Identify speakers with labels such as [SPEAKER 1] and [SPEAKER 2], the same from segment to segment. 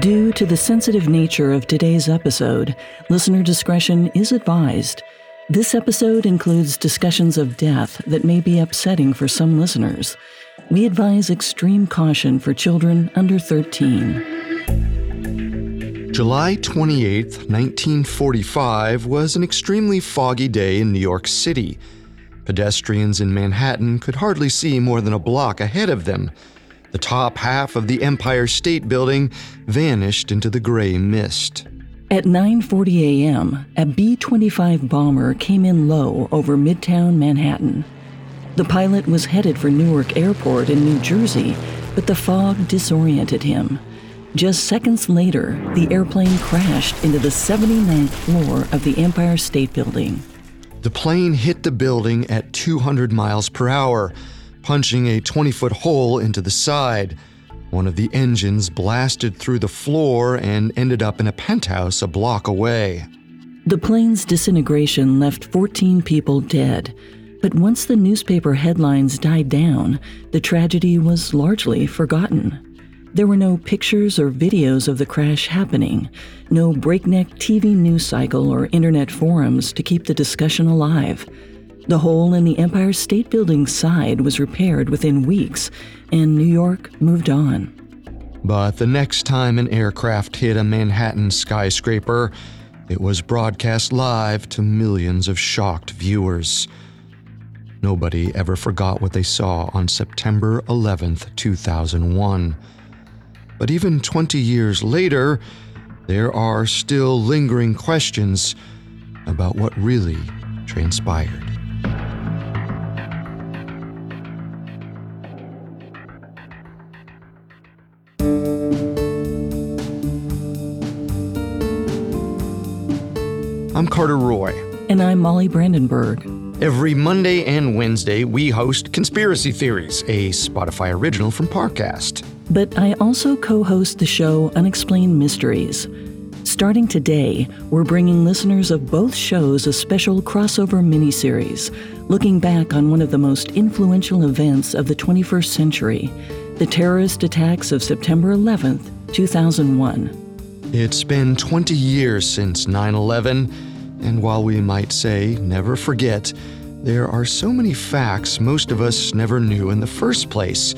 [SPEAKER 1] Due to the sensitive nature of today's episode, listener discretion is advised. This episode includes discussions of death that may be upsetting for some listeners. We advise extreme caution for children under 13.
[SPEAKER 2] July 28, 1945, was an extremely foggy day in New York City. Pedestrians in Manhattan could hardly see more than a block ahead of them. The top half of the Empire State Building vanished into the gray mist.
[SPEAKER 1] At 9:40 a.m., a B-25 bomber came in low over Midtown Manhattan. The pilot was headed for Newark Airport in New Jersey, but the fog disoriented him. Just seconds later, the airplane crashed into the 79th floor of the Empire State Building.
[SPEAKER 2] The plane hit the building at 200 miles per hour, punching a 20 foot hole into the side. One of the engines blasted through the floor and ended up in a penthouse a block away.
[SPEAKER 1] The plane's disintegration left 14 people dead, but once the newspaper headlines died down, the tragedy was largely forgotten. There were no pictures or videos of the crash happening, no breakneck TV news cycle or internet forums to keep the discussion alive. The hole in the Empire State Building's side was repaired within weeks, and New York moved on.
[SPEAKER 2] But the next time an aircraft hit a Manhattan skyscraper, it was broadcast live to millions of shocked viewers. Nobody ever forgot what they saw on September 11th, 2001. But even 20 years later, there are still lingering questions about what really transpired. I'm Carter Roy.
[SPEAKER 1] And I'm Molly Brandenburg.
[SPEAKER 2] Every Monday and Wednesday, we host Conspiracy Theories, a Spotify original from Parcast.
[SPEAKER 1] But I also co host the show Unexplained Mysteries. Starting today, we're bringing listeners of both shows a special crossover miniseries looking back on one of the most influential events of the 21st century the terrorist attacks of September 11th, 2001.
[SPEAKER 2] It's been 20 years since 9 11 and while we might say never forget, there are so many facts most of us never knew in the first place.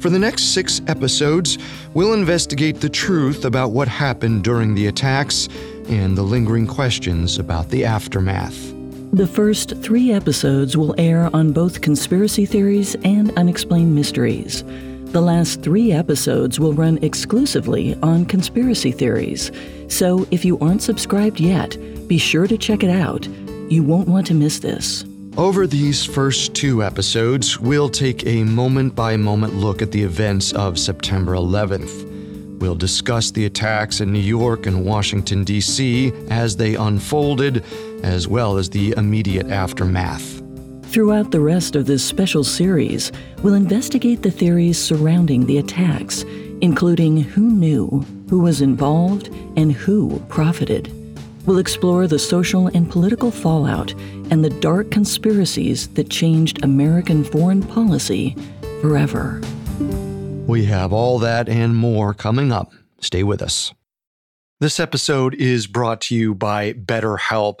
[SPEAKER 2] For the next six episodes, we'll investigate the truth about what happened during the attacks and the lingering questions about the aftermath.
[SPEAKER 1] The first three episodes will air on both conspiracy theories and unexplained mysteries. The last three episodes will run exclusively on conspiracy theories. So if you aren't subscribed yet, be sure to check it out. You won't want to miss this.
[SPEAKER 2] Over these first two episodes, we'll take a moment by moment look at the events of September 11th. We'll discuss the attacks in New York and Washington, D.C. as they unfolded, as well as the immediate aftermath.
[SPEAKER 1] Throughout the rest of this special series, we'll investigate the theories surrounding the attacks, including who knew, who was involved, and who profited. We'll explore the social and political fallout and the dark conspiracies that changed American foreign policy forever.
[SPEAKER 2] We have all that and more coming up. Stay with us. This episode is brought to you by BetterHelp.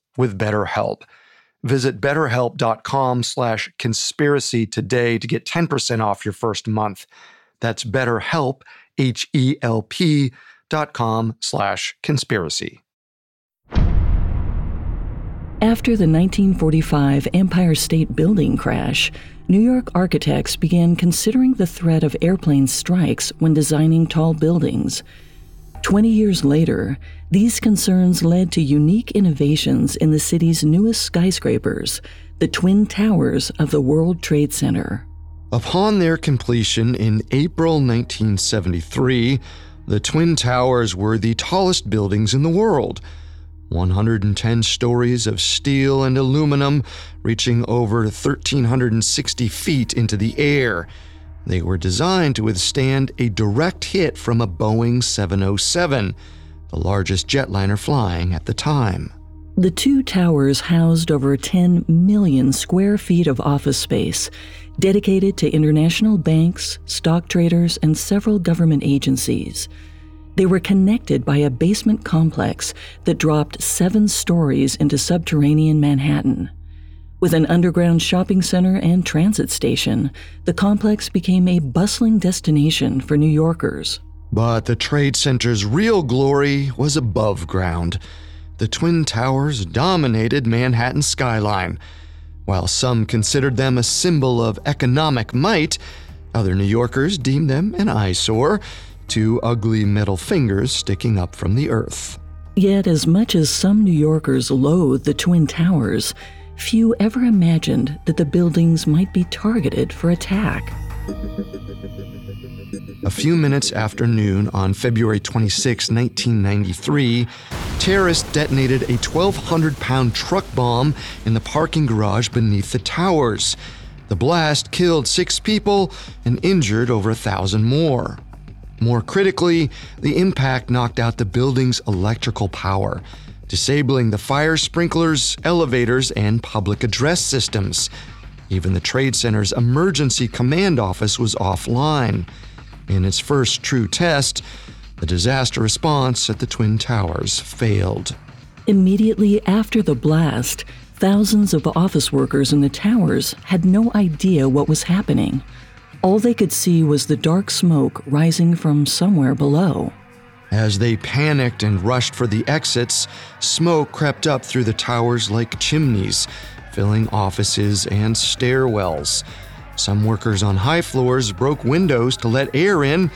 [SPEAKER 2] with BetterHelp. Visit betterhelp.com slash conspiracy today to get 10% off your first month. That's betterhelp, H-E-L-P dot com slash conspiracy.
[SPEAKER 1] After the 1945 Empire State Building crash, New York architects began considering the threat of airplane strikes when designing tall buildings. Twenty years later, these concerns led to unique innovations in the city's newest skyscrapers, the Twin Towers of the World Trade Center.
[SPEAKER 2] Upon their completion in April 1973, the Twin Towers were the tallest buildings in the world. 110 stories of steel and aluminum, reaching over 1,360 feet into the air. They were designed to withstand a direct hit from a Boeing 707, the largest jetliner flying at the time.
[SPEAKER 1] The two towers housed over 10 million square feet of office space, dedicated to international banks, stock traders, and several government agencies. They were connected by a basement complex that dropped seven stories into subterranean Manhattan. With an underground shopping center and transit station, the complex became a bustling destination for New Yorkers.
[SPEAKER 2] But the Trade Center's real glory was above ground. The Twin Towers dominated Manhattan's skyline. While some considered them a symbol of economic might, other New Yorkers deemed them an eyesore, two ugly metal fingers sticking up from the earth.
[SPEAKER 1] Yet, as much as some New Yorkers loathed the Twin Towers, few ever imagined that the buildings might be targeted for attack.
[SPEAKER 2] A few minutes after noon on February 26, 1993, terrorists detonated a 1,200 pound truck bomb in the parking garage beneath the towers. The blast killed six people and injured over a thousand more. More critically, the impact knocked out the building's electrical power, disabling the fire sprinklers, elevators, and public address systems. Even the Trade Center's emergency command office was offline. In its first true test, the disaster response at the Twin Towers failed.
[SPEAKER 1] Immediately after the blast, thousands of office workers in the towers had no idea what was happening. All they could see was the dark smoke rising from somewhere below.
[SPEAKER 2] As they panicked and rushed for the exits, smoke crept up through the towers like chimneys, filling offices and stairwells. Some workers on high floors broke windows to let air in,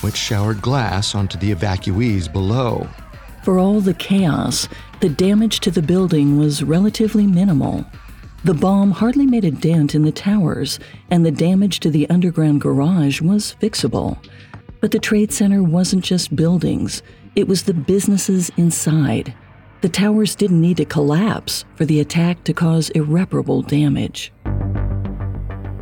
[SPEAKER 2] which showered glass onto the evacuees below.
[SPEAKER 1] For all the chaos, the damage to the building was relatively minimal. The bomb hardly made a dent in the towers, and the damage to the underground garage was fixable. But the Trade Center wasn't just buildings, it was the businesses inside. The towers didn't need to collapse for the attack to cause irreparable damage.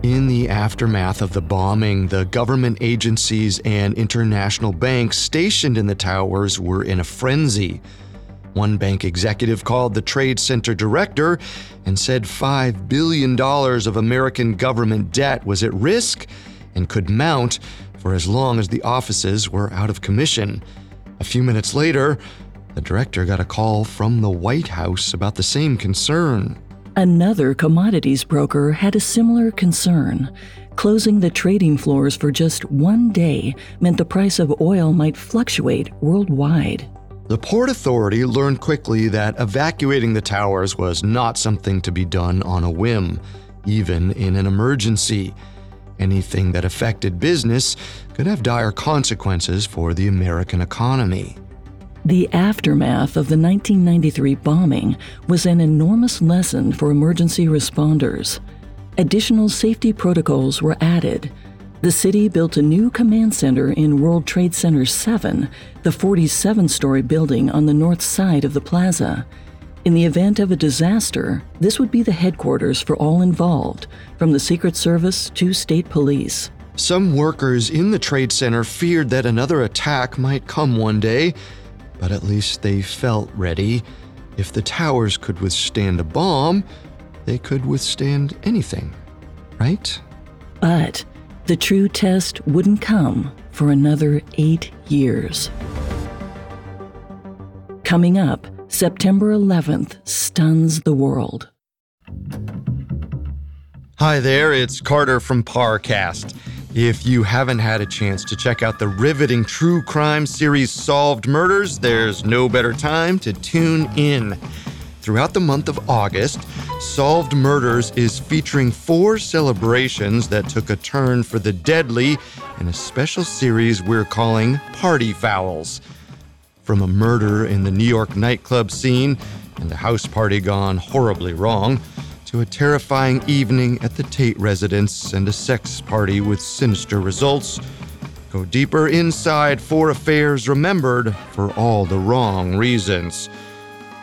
[SPEAKER 2] In the aftermath of the bombing, the government agencies and international banks stationed in the towers were in a frenzy. One bank executive called the Trade Center director and said $5 billion of American government debt was at risk and could mount for as long as the offices were out of commission. A few minutes later, the director got a call from the White House about the same concern.
[SPEAKER 1] Another commodities broker had a similar concern. Closing the trading floors for just one day meant the price of oil might fluctuate worldwide.
[SPEAKER 2] The Port Authority learned quickly that evacuating the towers was not something to be done on a whim, even in an emergency. Anything that affected business could have dire consequences for the American economy.
[SPEAKER 1] The aftermath of the 1993 bombing was an enormous lesson for emergency responders. Additional safety protocols were added. The city built a new command center in World Trade Center 7, the 47 story building on the north side of the plaza. In the event of a disaster, this would be the headquarters for all involved, from the Secret Service to state police.
[SPEAKER 2] Some workers in the Trade Center feared that another attack might come one day, but at least they felt ready. If the towers could withstand a bomb, they could withstand anything, right?
[SPEAKER 1] But the true test wouldn't come for another eight years. Coming up, September 11th stuns the world.
[SPEAKER 2] Hi there, it's Carter from Parcast. If you haven't had a chance to check out the riveting true crime series Solved Murders, there's no better time to tune in. throughout the month of August, Solved Murders is featuring four celebrations that took a turn for the deadly in a special series we're calling Party Fouls. From a murder in the New York nightclub scene and a house party gone horribly wrong, to a terrifying evening at the Tate residence and a sex party with sinister results. Go deeper inside four affairs remembered for all the wrong reasons.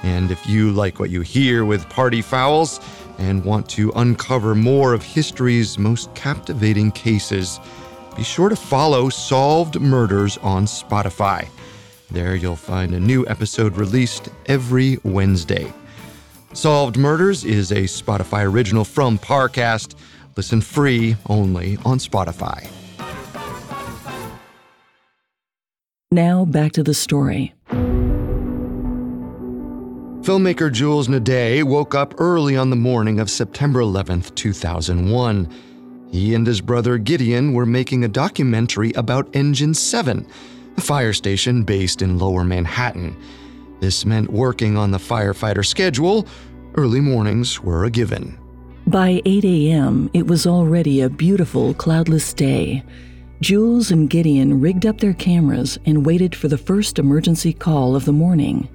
[SPEAKER 2] And if you like what you hear with Party Fouls and want to uncover more of history's most captivating cases, be sure to follow Solved Murders on Spotify. There you'll find a new episode released every Wednesday. Solved Murders is a Spotify original from Parcast. Listen free only on Spotify.
[SPEAKER 1] Now back to the story.
[SPEAKER 2] Filmmaker Jules Naudet woke up early on the morning of September 11th, 2001. He and his brother Gideon were making a documentary about Engine 7, a fire station based in lower Manhattan. This meant working on the firefighter schedule. Early mornings were a given.
[SPEAKER 1] By 8 a.m., it was already a beautiful, cloudless day. Jules and Gideon rigged up their cameras and waited for the first emergency call of the morning.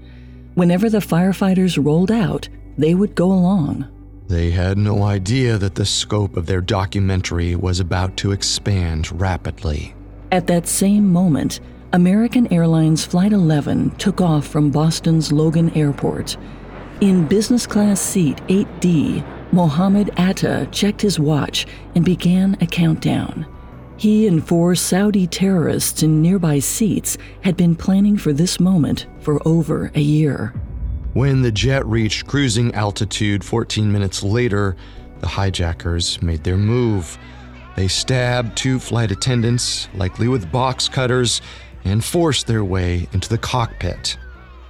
[SPEAKER 1] Whenever the firefighters rolled out, they would go along.
[SPEAKER 2] They had no idea that the scope of their documentary was about to expand rapidly.
[SPEAKER 1] At that same moment, American Airlines Flight 11 took off from Boston's Logan Airport. In business class seat 8D, Mohammed Atta checked his watch and began a countdown. He and four Saudi terrorists in nearby seats had been planning for this moment for over a year.
[SPEAKER 2] When the jet reached cruising altitude 14 minutes later, the hijackers made their move. They stabbed two flight attendants, likely with box cutters, and forced their way into the cockpit.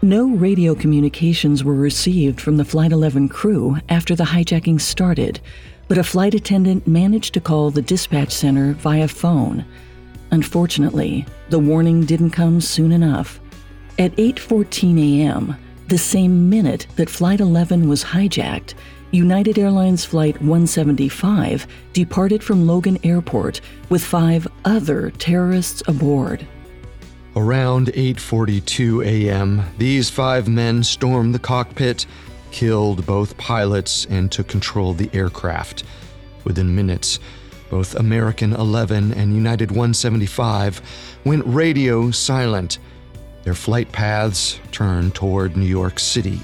[SPEAKER 1] No radio communications were received from the Flight 11 crew after the hijacking started, but a flight attendant managed to call the dispatch center via phone. Unfortunately, the warning didn't come soon enough. At 8:14 a.m., the same minute that flight 11 was hijacked, United Airlines flight 175 departed from Logan Airport with 5 other terrorists aboard.
[SPEAKER 2] Around 8:42 a.m., these 5 men stormed the cockpit killed both pilots and took control of the aircraft. Within minutes, both American 11 and United 175 went radio silent. Their flight paths turned toward New York City.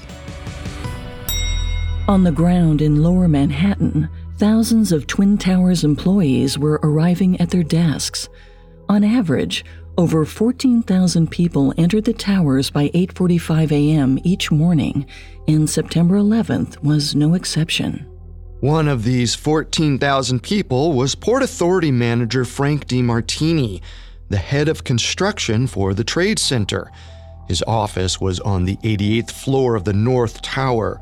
[SPEAKER 1] On the ground in lower Manhattan, thousands of Twin Towers employees were arriving at their desks. On average, over 14,000 people entered the towers by 8:45 a.m. each morning, and September 11th was no exception.
[SPEAKER 2] One of these 14,000 people was Port Authority manager Frank De Martini, the head of construction for the Trade Center. His office was on the 88th floor of the North Tower.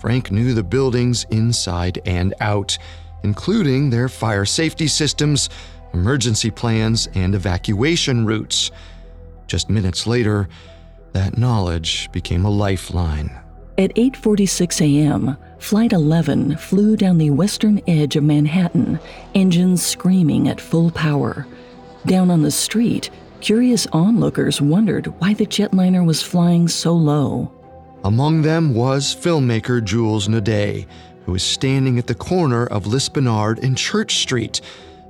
[SPEAKER 2] Frank knew the buildings inside and out, including their fire safety systems, emergency plans, and evacuation routes. Just minutes later, that knowledge became a lifeline.
[SPEAKER 1] At 8:46 a.m., Flight 11 flew down the western edge of Manhattan, engines screaming at full power. Down on the street, curious onlookers wondered why the jetliner was flying so low.
[SPEAKER 2] Among them was filmmaker Jules Naudet, who was standing at the corner of Lispenard and Church Street,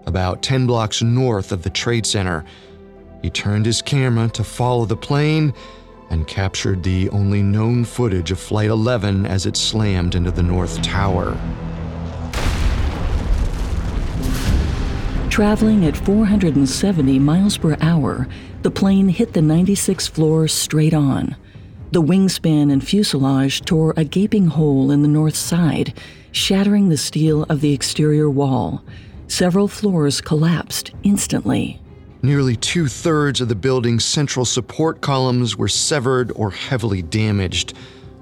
[SPEAKER 2] about 10 blocks north of the Trade Center. He turned his camera to follow the plane and captured the only known footage of Flight 11 as it slammed into the North Tower.
[SPEAKER 1] Traveling at 470 miles per hour, the plane hit the 96th floor straight on. The wingspan and fuselage tore a gaping hole in the north side, shattering the steel of the exterior wall. Several floors collapsed instantly.
[SPEAKER 2] Nearly two thirds of the building's central support columns were severed or heavily damaged.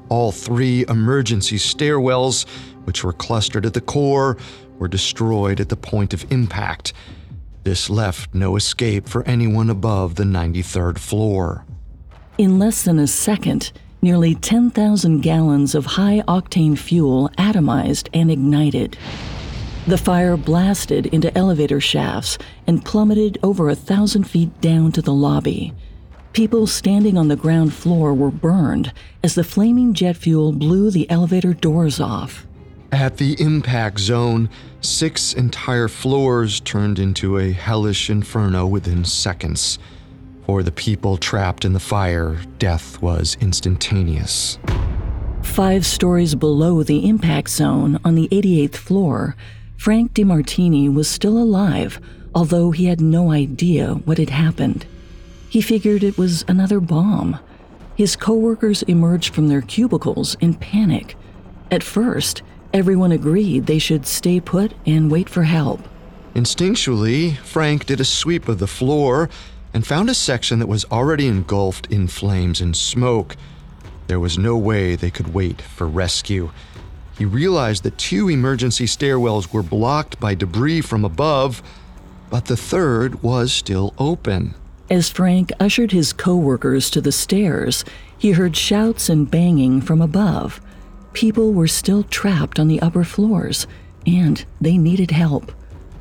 [SPEAKER 2] All three emergency stairwells, which were clustered at the core, were destroyed at the point of impact. This left no escape for anyone above the 93rd floor.
[SPEAKER 1] In less than a second, Nearly 10,000 gallons of high octane fuel atomized and ignited. The fire blasted into elevator shafts and plummeted over a thousand feet down to the lobby. People standing on the ground floor were burned as the flaming jet fuel blew the elevator doors off.
[SPEAKER 2] At the impact zone, six entire floors turned into a hellish inferno within seconds. For the people trapped in the fire, death was instantaneous.
[SPEAKER 1] Five stories below the impact zone on the 88th floor, Frank De Martini was still alive, although he had no idea what had happened. He figured it was another bomb. His coworkers emerged from their cubicles in panic. At first, everyone agreed they should stay put and wait for help.
[SPEAKER 2] Instinctually, Frank did a sweep of the floor and found a section that was already engulfed in flames and smoke. There was no way they could wait for rescue. He realized that two emergency stairwells were blocked by debris from above, but the third was still open.
[SPEAKER 1] As Frank ushered his coworkers to the stairs, he heard shouts and banging from above. People were still trapped on the upper floors, and they needed help.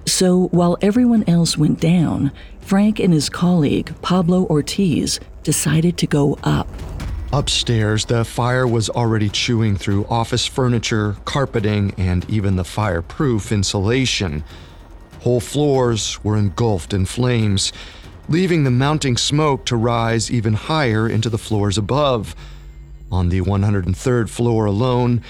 [SPEAKER 1] So while everyone else went down, Frank and his colleague, Pablo Ortiz, decided to go up.
[SPEAKER 2] Upstairs, the fire was already chewing through office furniture, carpeting, and even the fireproof insulation. Whole floors were engulfed in flames, leaving the mounting smoke to rise even higher into the floors above. On the 103rd floor alone,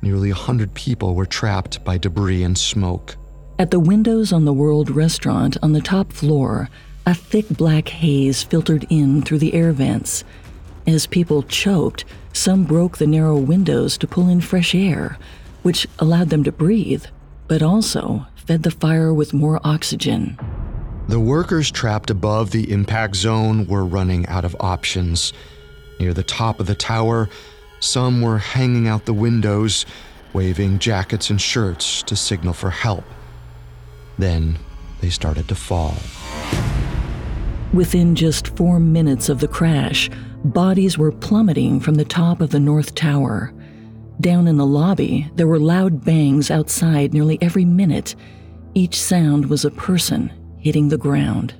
[SPEAKER 2] nearly 100 people were trapped by debris and smoke.
[SPEAKER 1] At the windows on the World Restaurant on the top floor, a thick black haze filtered in through the air vents. As people choked, some broke the narrow windows to pull in fresh air, which allowed them to breathe, but also fed the fire with more oxygen.
[SPEAKER 2] The workers trapped above the impact zone were running out of options. Near the top of the tower, some were hanging out the windows, waving jackets and shirts to signal for help. Then they started to fall.
[SPEAKER 1] Within just four minutes of the crash, bodies were plummeting from the top of the North Tower. Down in the lobby, there were loud bangs outside nearly every minute. Each sound was a person hitting the ground.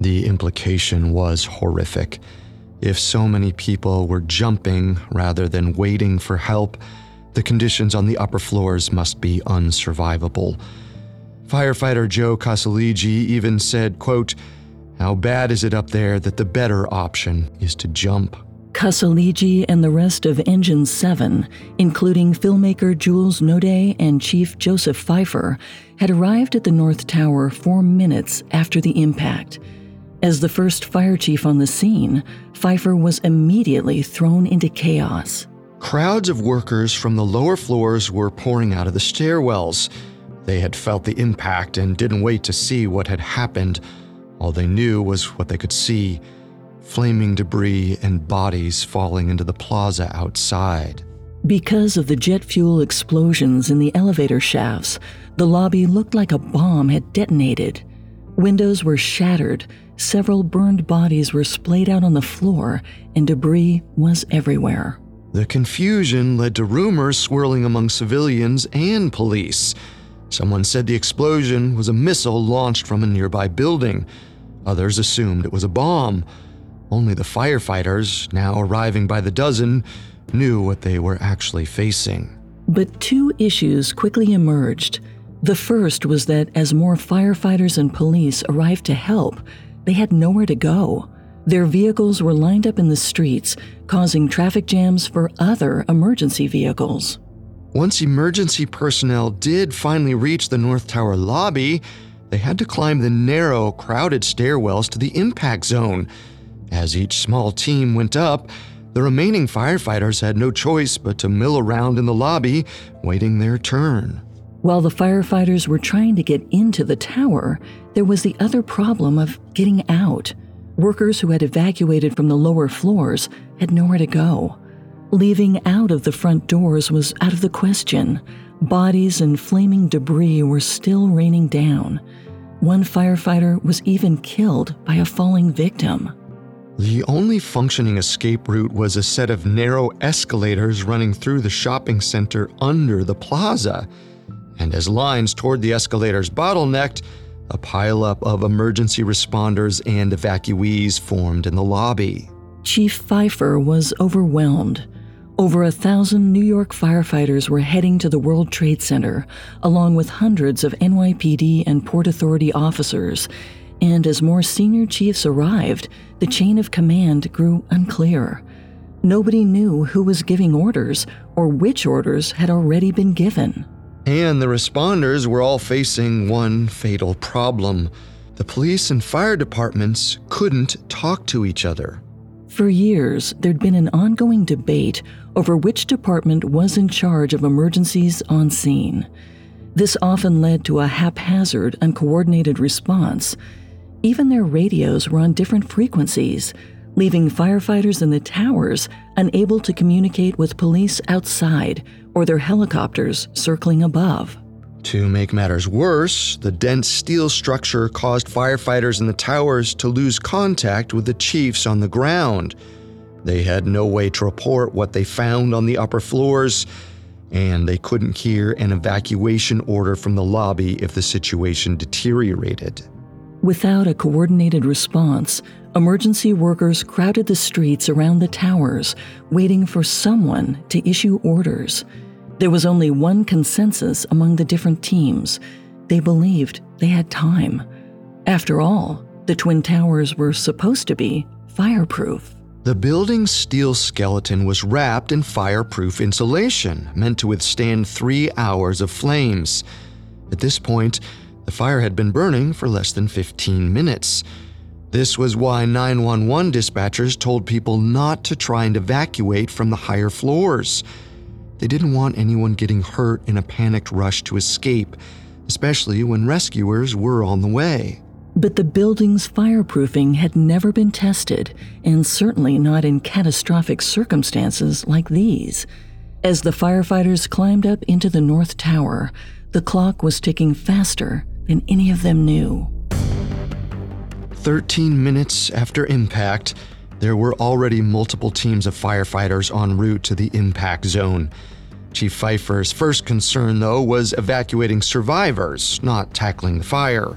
[SPEAKER 2] The implication was horrific. If so many people were jumping rather than waiting for help, the conditions on the upper floors must be unsurvivable. Firefighter Joe Casaliggi even said, quote, How bad is it up there that the better option is to jump?
[SPEAKER 1] Casaliggi and the rest of Engine 7, including filmmaker Jules Naudet and Chief Joseph Pfeiffer, had arrived at the North Tower four minutes after the impact. As the first fire chief on the scene, Pfeiffer was immediately thrown into chaos.
[SPEAKER 2] Crowds of workers from the lower floors were pouring out of the stairwells. They had felt the impact and didn't wait to see what had happened. All they knew was what they could see flaming debris and bodies falling into the plaza outside.
[SPEAKER 1] Because of the jet fuel explosions in the elevator shafts, the lobby looked like a bomb had detonated. Windows were shattered, several burned bodies were splayed out on the floor, and debris was everywhere.
[SPEAKER 2] The confusion led to rumors swirling among civilians and police. Someone said the explosion was a missile launched from a nearby building. Others assumed it was a bomb. Only the firefighters, now arriving by the dozen, knew what they were actually facing.
[SPEAKER 1] But two issues quickly emerged. The first was that as more firefighters and police arrived to help, they had nowhere to go. Their vehicles were lined up in the streets, causing traffic jams for other emergency vehicles.
[SPEAKER 2] Once emergency personnel did finally reach the North Tower lobby, they had to climb the narrow, crowded stairwells to the impact zone. As each small team went up, the remaining firefighters had no choice but to mill around in the lobby, waiting their turn.
[SPEAKER 1] While the firefighters were trying to get into the tower, there was the other problem of getting out. Workers who had evacuated from the lower floors had nowhere to go. Leaving out of the front doors was out of the question. Bodies and flaming debris were still raining down. One firefighter was even killed by a falling victim.
[SPEAKER 2] The only functioning escape route was a set of narrow escalators running through the shopping center under the plaza. And as lines toward the escalators bottlenecked, a pileup of emergency responders and evacuees formed in the lobby.
[SPEAKER 1] Chief Pfeiffer was overwhelmed. Over a thousand New York firefighters were heading to the World Trade Center, along with hundreds of NYPD and Port Authority officers, and as more senior chiefs arrived, the chain of command grew unclear. Nobody knew who was giving orders or which orders had already been given.
[SPEAKER 2] And the responders were all facing one fatal problem the police and fire departments couldn't talk to each other.
[SPEAKER 1] For years, there'd been an ongoing debate over which department was in charge of emergencies on scene. This often led to a haphazard, uncoordinated response even their radios were on different frequencies, leaving firefighters in the towers unable to communicate with police outside or their helicopters circling above.
[SPEAKER 2] To make matters worse, the dense steel structure caused firefighters in the towers to lose contact with the chiefs on the ground. They had no way to report what they found on the upper floors, and they couldn't hear an evacuation order from the lobby if the situation deteriorated.
[SPEAKER 1] Without a coordinated response, emergency workers crowded the streets around the towers, waiting for someone to issue orders. There was only one consensus among the different teams. They believed they had time. After all, the Twin Towers were supposed to be fireproof.
[SPEAKER 2] The building's steel skeleton was wrapped in fireproof insulation, meant to withstand three hours of flames. At this point, the fire had been burning for less than 15 minutes. This was why 911 dispatchers told people not to try and evacuate from the higher floors. They didn't want anyone getting hurt in a panicked rush to escape, especially when rescuers were on the way.
[SPEAKER 1] But the building's fireproofing had never been tested, and certainly not in catastrophic circumstances like these. As the firefighters climbed up into the North Tower, the clock was ticking faster than any of them knew.
[SPEAKER 2] 13 minutes after impact, there were already multiple teams of firefighters en route to the impact zone. Chief Pfeiffer's first concern, though, was evacuating survivors, not tackling the fire.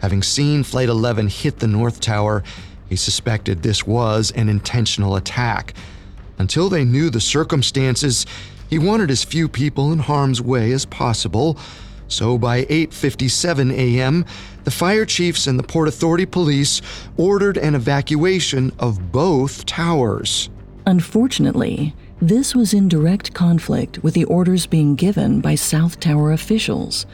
[SPEAKER 2] Having seen Flight 11 hit the North Tower, he suspected this was an intentional attack. Until they knew the circumstances, he wanted as few people in harm's way as possible, so by 8:57 a.m., the fire chiefs and the Port Authority police ordered an evacuation of both towers.
[SPEAKER 1] Unfortunately, this was in direct conflict with the orders being given by South Tower officials.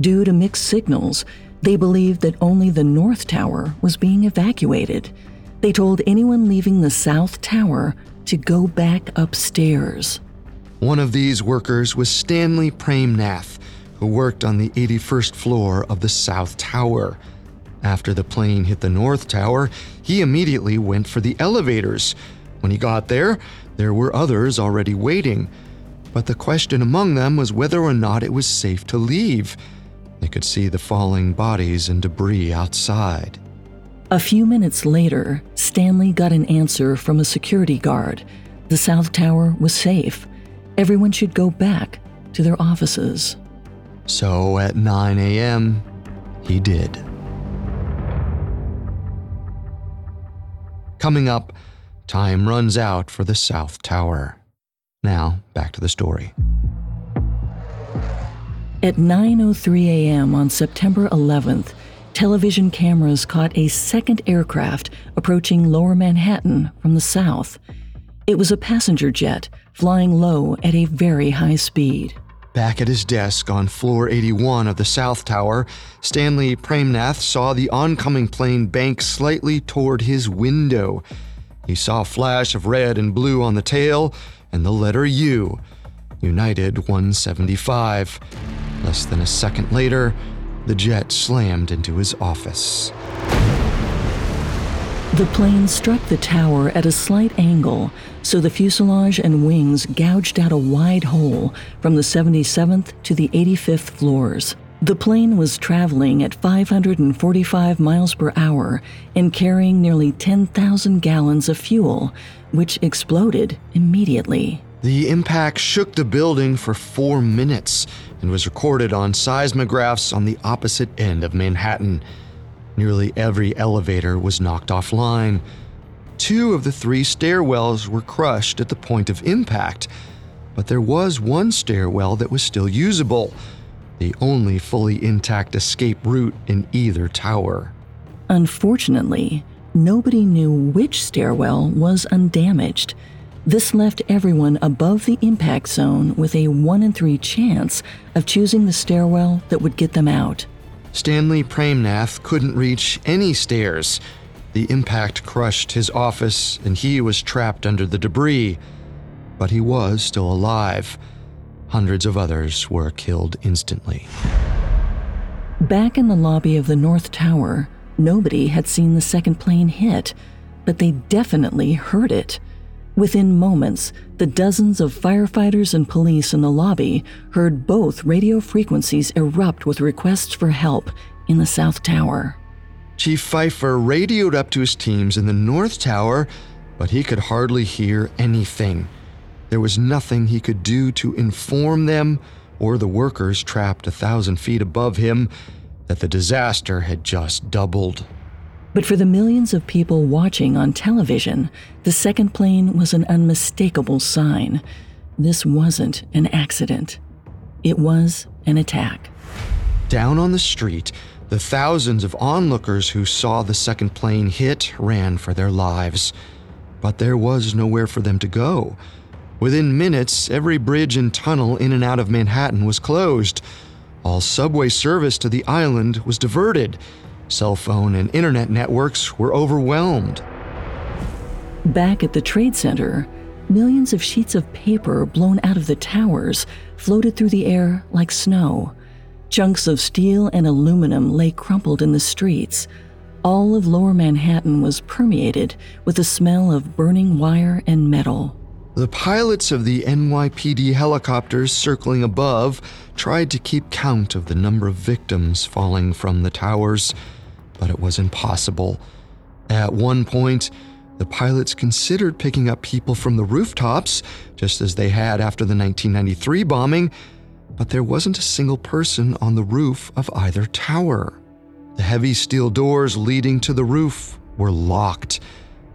[SPEAKER 1] Due to mixed signals, they believed that only the North Tower was being evacuated. They told anyone leaving the South Tower to go back upstairs.
[SPEAKER 2] One of these workers was Stanley Praimnath, who worked on the 81st floor of the South Tower. After the plane hit the North Tower, he immediately went for the elevators. When he got there, there were others already waiting. But the question among them was whether or not it was safe to leave. They could see the falling bodies and debris outside.
[SPEAKER 1] A few minutes later, Stanley got an answer from a security guard. The South Tower was safe. Everyone should go back to their offices.
[SPEAKER 2] So at 9 a.m., he did. Coming up, time runs out for the South Tower. Now, back to the story.
[SPEAKER 1] At 9:03 a.m. on September 11th, television cameras caught a second aircraft approaching Lower Manhattan from the south. It was a passenger jet flying low at a very high speed.
[SPEAKER 2] Back at his desk on floor 81 of the South Tower, Stanley Praimnath saw the oncoming plane bank slightly toward his window. He saw a flash of red and blue on the tail and the letter U, United 175. Less than a second later, the jet slammed into his office.
[SPEAKER 1] The plane struck the tower at a slight angle, so the fuselage and wings gouged out a wide hole from the 77th to the 85th floors. The plane was traveling at 545 miles per hour and carrying nearly 10,000 gallons of fuel, which exploded immediately.
[SPEAKER 2] The impact shook the building for four minutes and was recorded on seismographs on the opposite end of Manhattan. Nearly every elevator was knocked offline. Two of the three stairwells were crushed at the point of impact, but there was one stairwell that was still usable the only fully intact escape route in either tower.
[SPEAKER 1] Unfortunately, nobody knew which stairwell was undamaged. This left everyone above the impact zone with a 1 in 3 chance of choosing the stairwell that would get them out.
[SPEAKER 2] Stanley Praimnath couldn't reach any stairs. The impact crushed his office and he was trapped under the debris. But he was still alive. Hundreds of others were killed instantly.
[SPEAKER 1] Back in the lobby of the North Tower, nobody had seen the second plane hit, but they definitely heard it. Within moments, the dozens of firefighters and police in the lobby heard both radio frequencies erupt with requests for help in the South Tower.
[SPEAKER 2] Chief Pfeiffer radioed up to his teams in the North Tower, but he could hardly hear anything. There was nothing he could do to inform them or the workers trapped a thousand feet above him that the disaster had just doubled.
[SPEAKER 1] But for the millions of people watching on television, the second plane was an unmistakable sign. This wasn't an accident, it was an attack.
[SPEAKER 2] Down on the street, the thousands of onlookers who saw the second plane hit ran for their lives. But there was nowhere for them to go. Within minutes, every bridge and tunnel in and out of Manhattan was closed. All subway service to the island was diverted. Cell phone and internet networks were overwhelmed.
[SPEAKER 1] Back at the Trade Center, millions of sheets of paper blown out of the towers floated through the air like snow. Chunks of steel and aluminum lay crumpled in the streets. All of lower Manhattan was permeated with the smell of burning wire and metal.
[SPEAKER 2] The pilots of the NYPD helicopters circling above tried to keep count of the number of victims falling from the towers, but it was impossible. At one point, the pilots considered picking up people from the rooftops, just as they had after the 1993 bombing, but there wasn't a single person on the roof of either tower. The heavy steel doors leading to the roof were locked,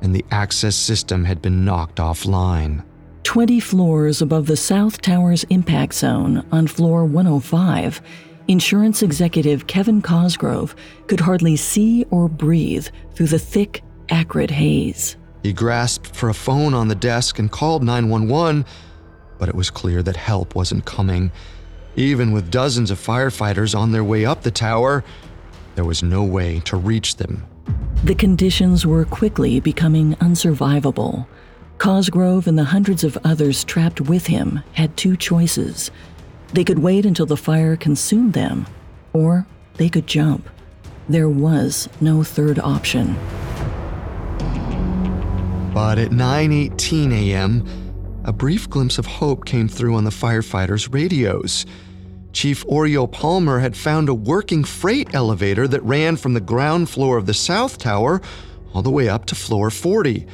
[SPEAKER 2] and the access system had been knocked offline.
[SPEAKER 1] 20 floors above the South Tower's impact zone on floor 105, insurance executive Kevin Cosgrove could hardly see or breathe through the thick, acrid haze.
[SPEAKER 2] He grasped for a phone on the desk and called 911, but it was clear that help wasn't coming. Even with dozens of firefighters on their way up the tower, there was no way to reach them.
[SPEAKER 1] The conditions were quickly becoming unsurvivable. Cosgrove and the hundreds of others trapped with him had two choices. They could wait until the fire consumed them, or they could jump. There was no third option.
[SPEAKER 2] But at 9:18 a.m., a brief glimpse of hope came through on the firefighters' radios. Chief Orio Palmer had found a working freight elevator that ran from the ground floor of the South Tower all the way up to floor 40.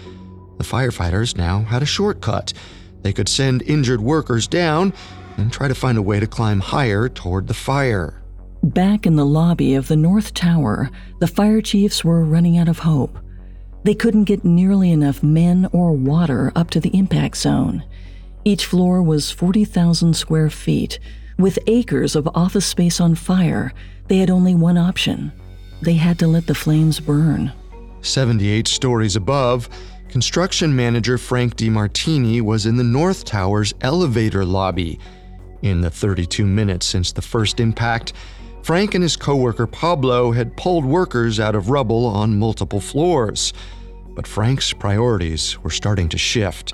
[SPEAKER 2] The firefighters now had a shortcut. They could send injured workers down and try to find a way to climb higher toward the fire.
[SPEAKER 1] Back in the lobby of the North Tower, the fire chiefs were running out of hope. They couldn't get nearly enough men or water up to the impact zone. Each floor was 40,000 square feet. With acres of office space on fire, they had only one option. They had to let the flames burn.
[SPEAKER 2] 78 stories above, Construction manager Frank De Martini was in the North Tower's elevator lobby. In the 32 minutes since the first impact, Frank and his coworker Pablo had pulled workers out of rubble on multiple floors. But Frank's priorities were starting to shift.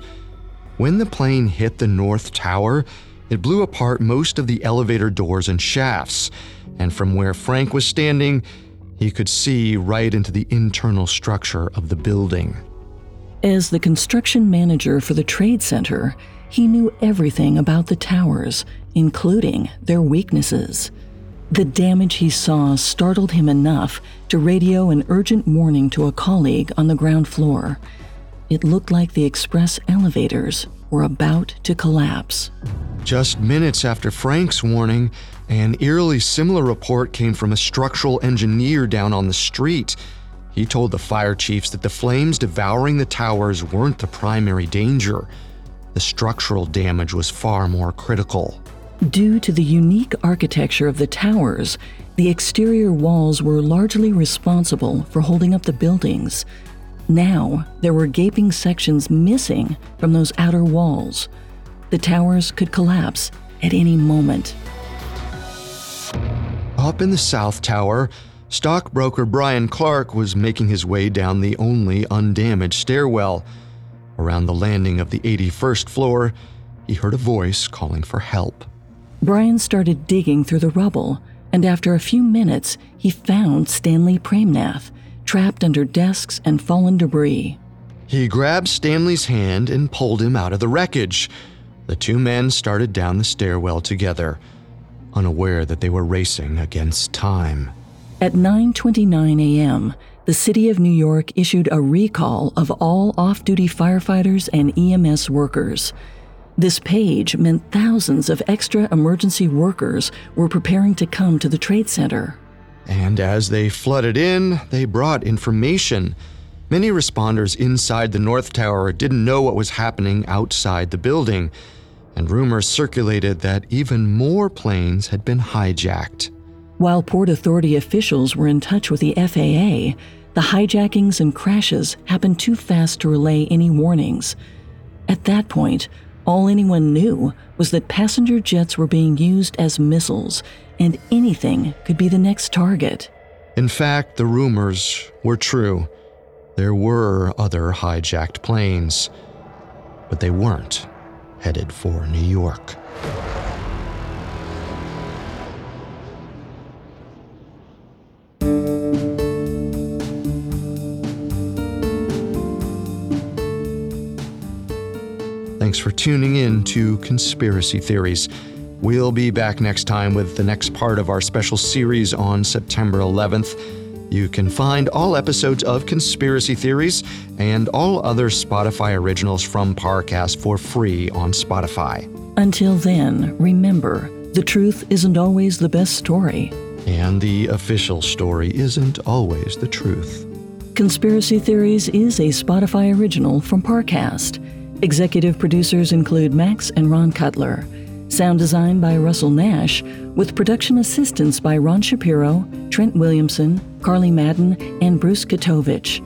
[SPEAKER 2] When the plane hit the North Tower, it blew apart most of the elevator doors and shafts, and from where Frank was standing, he could see right into the internal structure of the building.
[SPEAKER 1] As the construction manager for the Trade Center, he knew everything about the towers, including their weaknesses. The damage he saw startled him enough to radio an urgent warning to a colleague on the ground floor. It looked like the express elevators were about to collapse.
[SPEAKER 2] Just minutes after Frank's warning, an eerily similar report came from a structural engineer down on the street. He told the fire chiefs that the flames devouring the towers weren't the primary danger. The structural damage was far more critical.
[SPEAKER 1] Due to the unique architecture of the towers, the exterior walls were largely responsible for holding up the buildings. Now, there were gaping sections missing from those outer walls. The towers could collapse at any moment.
[SPEAKER 2] Up in the South Tower, stockbroker Brian Clark was making his way down the only undamaged stairwell. Around the landing of the 81st floor, he heard a voice calling for help.
[SPEAKER 1] Brian started digging through the rubble, and after a few minutes, he found Stanley Praimnath, trapped under desks and fallen debris.
[SPEAKER 2] He grabbed Stanley's hand and pulled him out of the wreckage. The two men started down the stairwell together, unaware that they were racing against time.
[SPEAKER 1] At 9:29 a.m., the city of New York issued a recall of all off-duty firefighters and EMS workers. This page meant thousands of extra emergency workers were preparing to come to the Trade Center.
[SPEAKER 2] And as they flooded in, they brought information. Many responders inside the North Tower didn't know what was happening outside the building, and rumors circulated that even more planes had been hijacked.
[SPEAKER 1] While Port Authority officials were in touch with the FAA, the hijackings and crashes happened too fast to relay any warnings. At that point, all anyone knew was that passenger jets were being used as missiles, and anything could be the next target.
[SPEAKER 2] In fact, the rumors were true. There were other hijacked planes, but they weren't headed for New York. Thanks for tuning in to Conspiracy Theories. We'll be back next time with the next part of our special series on September 11th. You can find all episodes of Conspiracy Theories and all other Spotify originals from Parcast for free on Spotify.
[SPEAKER 1] Until then, remember the truth isn't always the best story.
[SPEAKER 2] And the official story isn't always the truth.
[SPEAKER 1] Conspiracy Theories is a Spotify original from Parcast. Executive producers include Max and Ron Cutler. Sound design by Russell Nash, with production assistance by Ron Shapiro, Trent Williamson, Carly Madden, and Bruce Katovich.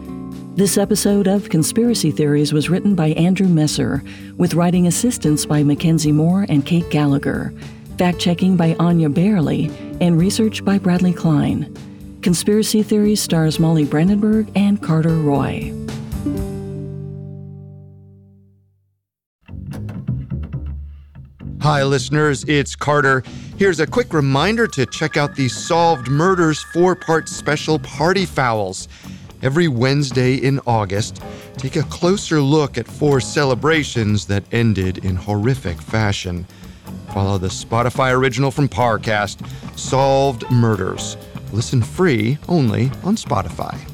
[SPEAKER 1] This episode of Conspiracy Theories was written by Andrew Messer, with writing assistance by Mackenzie Moore and Kate Gallagher, fact checking by Anya Barely, and research by Bradley Klein. Conspiracy Theories stars Molly Brandenburg and Carter Roy.
[SPEAKER 2] Hi, listeners, it's Carter. Here's a quick reminder to check out the Solved Murders four part special Party Fouls. Every Wednesday in August, take a closer look at four celebrations that ended in horrific fashion. Follow the Spotify original from Parcast, Solved Murders. Listen free only on Spotify.